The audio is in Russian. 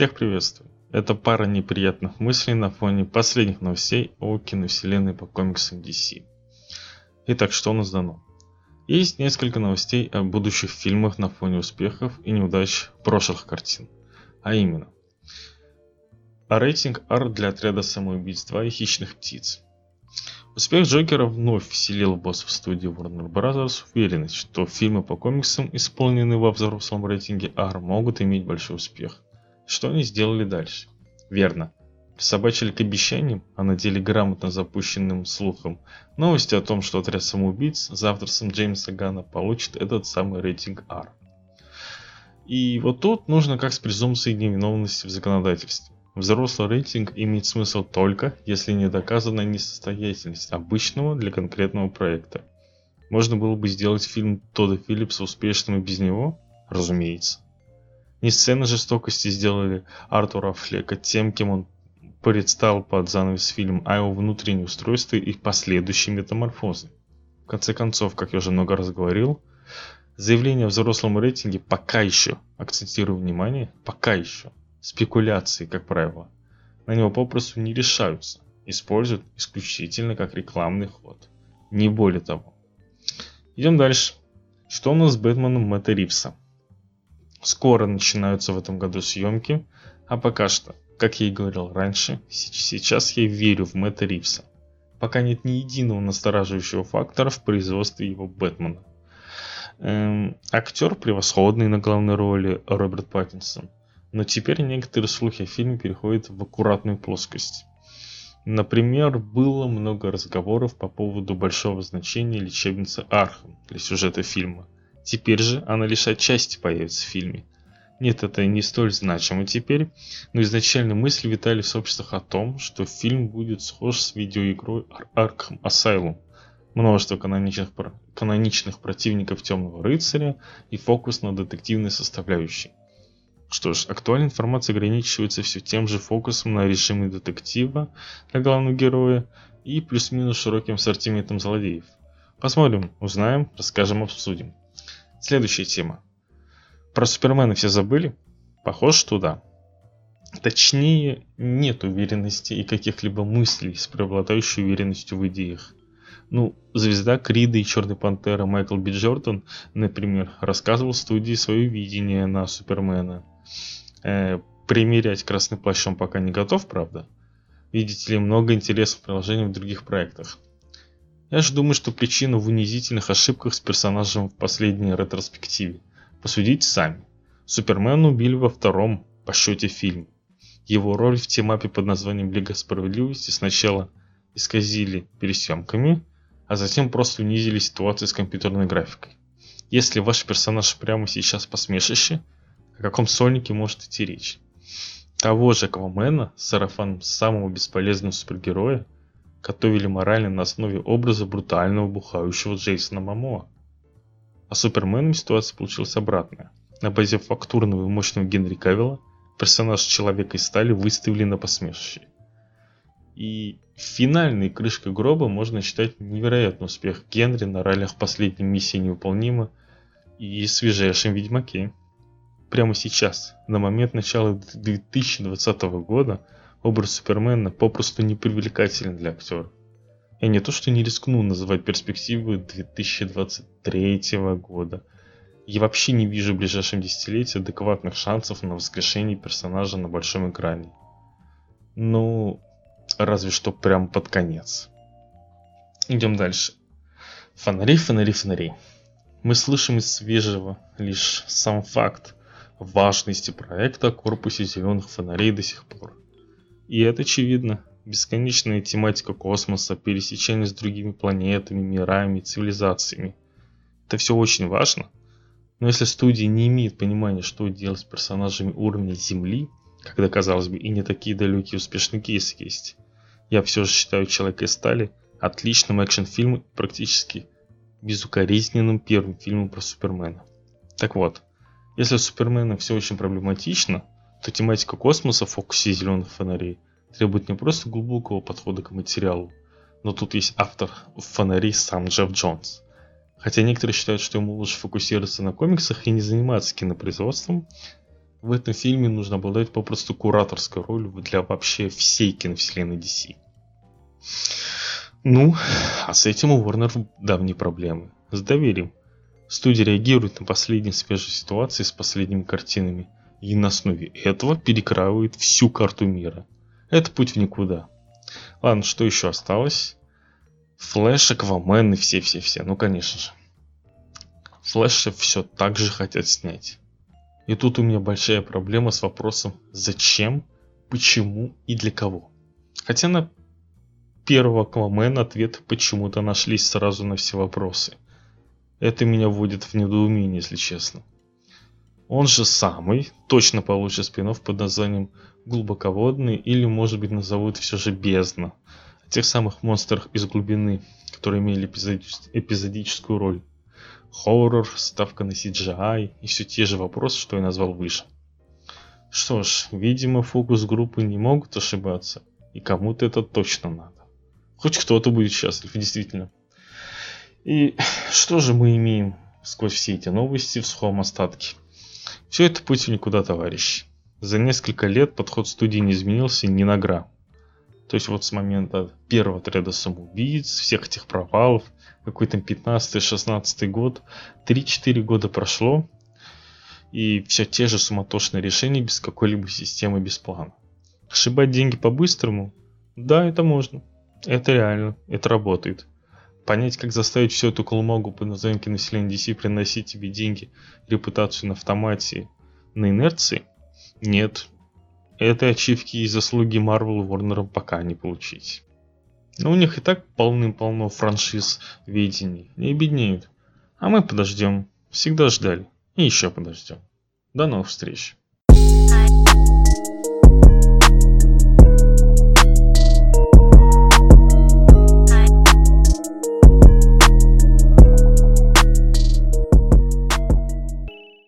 Всех приветствую. Это пара неприятных мыслей на фоне последних новостей о киновселенной по комиксам DC. Итак, что у нас дано? Есть несколько новостей о будущих фильмах на фоне успехов и неудач прошлых картин. А именно, а рейтинг R для отряда самоубийц 2 и хищных птиц. Успех Джокера вновь вселил в боссов студии Warner Bros. уверенность, что фильмы по комиксам, исполненные во взрослом рейтинге R, могут иметь большой успех – что они сделали дальше? Верно. Собачили к обещаниям, а на деле грамотно запущенным слухом, новости о том, что отряд самоубийц за авторством Джеймса Гана получит этот самый рейтинг R. И вот тут нужно как с презумпцией невиновности в законодательстве. Взрослый рейтинг имеет смысл только, если не доказана несостоятельность обычного для конкретного проекта. Можно было бы сделать фильм Тодда Филлипса успешным и без него? Разумеется. Не сцены жестокости сделали Артура Флека тем, кем он предстал под занавес фильм, а его внутреннее устройство и последующие метаморфозы. В конце концов, как я уже много раз говорил, заявление о взрослом рейтинге пока еще, акцентирую внимание, пока еще, спекуляции, как правило, на него попросту не решаются, используют исключительно как рекламный ход. Не более того. Идем дальше. Что у нас с Бэтменом Мэтта Ривса? Скоро начинаются в этом году съемки, а пока что, как я и говорил раньше, сейчас я верю в Мэтта Ривса. Пока нет ни единого настораживающего фактора в производстве его Бэтмена. Эм, актер превосходный на главной роли Роберт Паттинсон, но теперь некоторые слухи о фильме переходят в аккуратную плоскость. Например, было много разговоров по поводу большого значения лечебницы Архам для сюжета фильма – Теперь же она лишь отчасти появится в фильме. Нет, это не столь значимо теперь, но изначально мысли витали в сообществах о том, что фильм будет схож с видеоигрой Arkham Asylum. Множество каноничных, каноничных противников Темного Рыцаря и фокус на детективной составляющей. Что ж, актуальная информация ограничивается все тем же фокусом на режиме детектива для главного героя и плюс-минус широким ассортиментом злодеев. Посмотрим, узнаем, расскажем, обсудим. Следующая тема. Про Супермена все забыли? Похож, что да. Точнее, нет уверенности и каких-либо мыслей с преобладающей уверенностью в идеях. Ну, звезда Крида и Черной Пантеры Майкл Би Джордан, например, рассказывал студии свое видение на Супермена. Э, примерять красный плащ он пока не готов, правда? Видите ли, много интересных приложений в других проектах. Я же думаю, что причина в унизительных ошибках с персонажем в последней ретроспективе. Посудите сами. Супермена убили во втором по счете фильме. Его роль в темапе под названием Лига Справедливости сначала исказили пересъемками, а затем просто унизили ситуацию с компьютерной графикой. Если ваш персонаж прямо сейчас посмешище, о каком сольнике может идти речь? Того же Аквамена, сарафан самого бесполезного супергероя, готовили морально на основе образа брутального бухающего Джейсона Мамоа. А Суперменом ситуация получилась обратная. На базе фактурного и мощного Генри Кавилла персонаж Человека из Стали выставили на посмешище. И финальной крышкой гроба можно считать невероятный успех Генри на ролях последней миссии невыполнима и свежайшем Ведьмаке. Прямо сейчас, на момент начала 2020 года, образ Супермена попросту непривлекателен для актера. Я не то что не рискну называть перспективы 2023 года. Я вообще не вижу в ближайшем десятилетии адекватных шансов на воскрешение персонажа на большом экране. Ну, разве что прям под конец. Идем дальше. Фонари, фонари, фонари. Мы слышим из свежего лишь сам факт важности проекта о корпусе зеленых фонарей до сих пор. И это очевидно. Бесконечная тематика космоса, пересечение с другими планетами, мирами, цивилизациями. Это все очень важно. Но если студия не имеет понимания, что делать с персонажами уровня Земли, когда, казалось бы, и не такие далекие успешные кейсы есть, я все же считаю «Человека из стали» отличным экшн-фильмом практически безукоризненным первым фильмом про Супермена. Так вот, если с Суперменом все очень проблематично, то тематика космоса фокусе зеленых фонарей требует не просто глубокого подхода к материалу, но тут есть автор фонарей сам Джефф Джонс. Хотя некоторые считают, что ему лучше фокусироваться на комиксах и не заниматься кинопроизводством, В этом фильме нужно обладать попросту кураторской ролью для вообще всей киновселенной DC. Ну, а с этим у Warner давние проблемы. С доверием. Студия реагирует на последние свежие ситуации с последними картинами и на основе этого перекраивает всю карту мира. Это путь в никуда. Ладно, что еще осталось? Флэш, Аквамен и все-все-все. Ну, конечно же. Флэша все так же хотят снять. И тут у меня большая проблема с вопросом зачем, почему и для кого. Хотя на первого Аквамена ответ почему-то нашлись сразу на все вопросы. Это меня вводит в недоумение, если честно. Он же самый точно получит спин под названием «Глубоководный» или может быть назовут все же «Бездна». О тех самых монстрах из глубины, которые имели эпизодическую роль. Хоррор, ставка на CGI и все те же вопросы, что я назвал выше. Что ж, видимо фокус группы не могут ошибаться, и кому-то это точно надо. Хоть кто-то будет счастлив, действительно. И что же мы имеем сквозь все эти новости в сухом остатке? Все это путь в никуда, товарищ. За несколько лет подход студии не изменился ни на грамм. То есть вот с момента первого отряда самоубийц, всех этих провалов, какой там 15-16 год, 3-4 года прошло, и все те же суматошные решения без какой-либо системы, без плана. Ошибать деньги по-быстрому? Да, это можно. Это реально, это работает. Понять, как заставить всю эту колмогу по названию населения DC приносить тебе деньги, репутацию на автомате, на инерции? Нет. Этой ачивки и заслуги Marvel Warner пока не получить. Но у них и так полным-полно франшиз видений. Не беднеют. А мы подождем. Всегда ждали. И еще подождем. До новых встреч.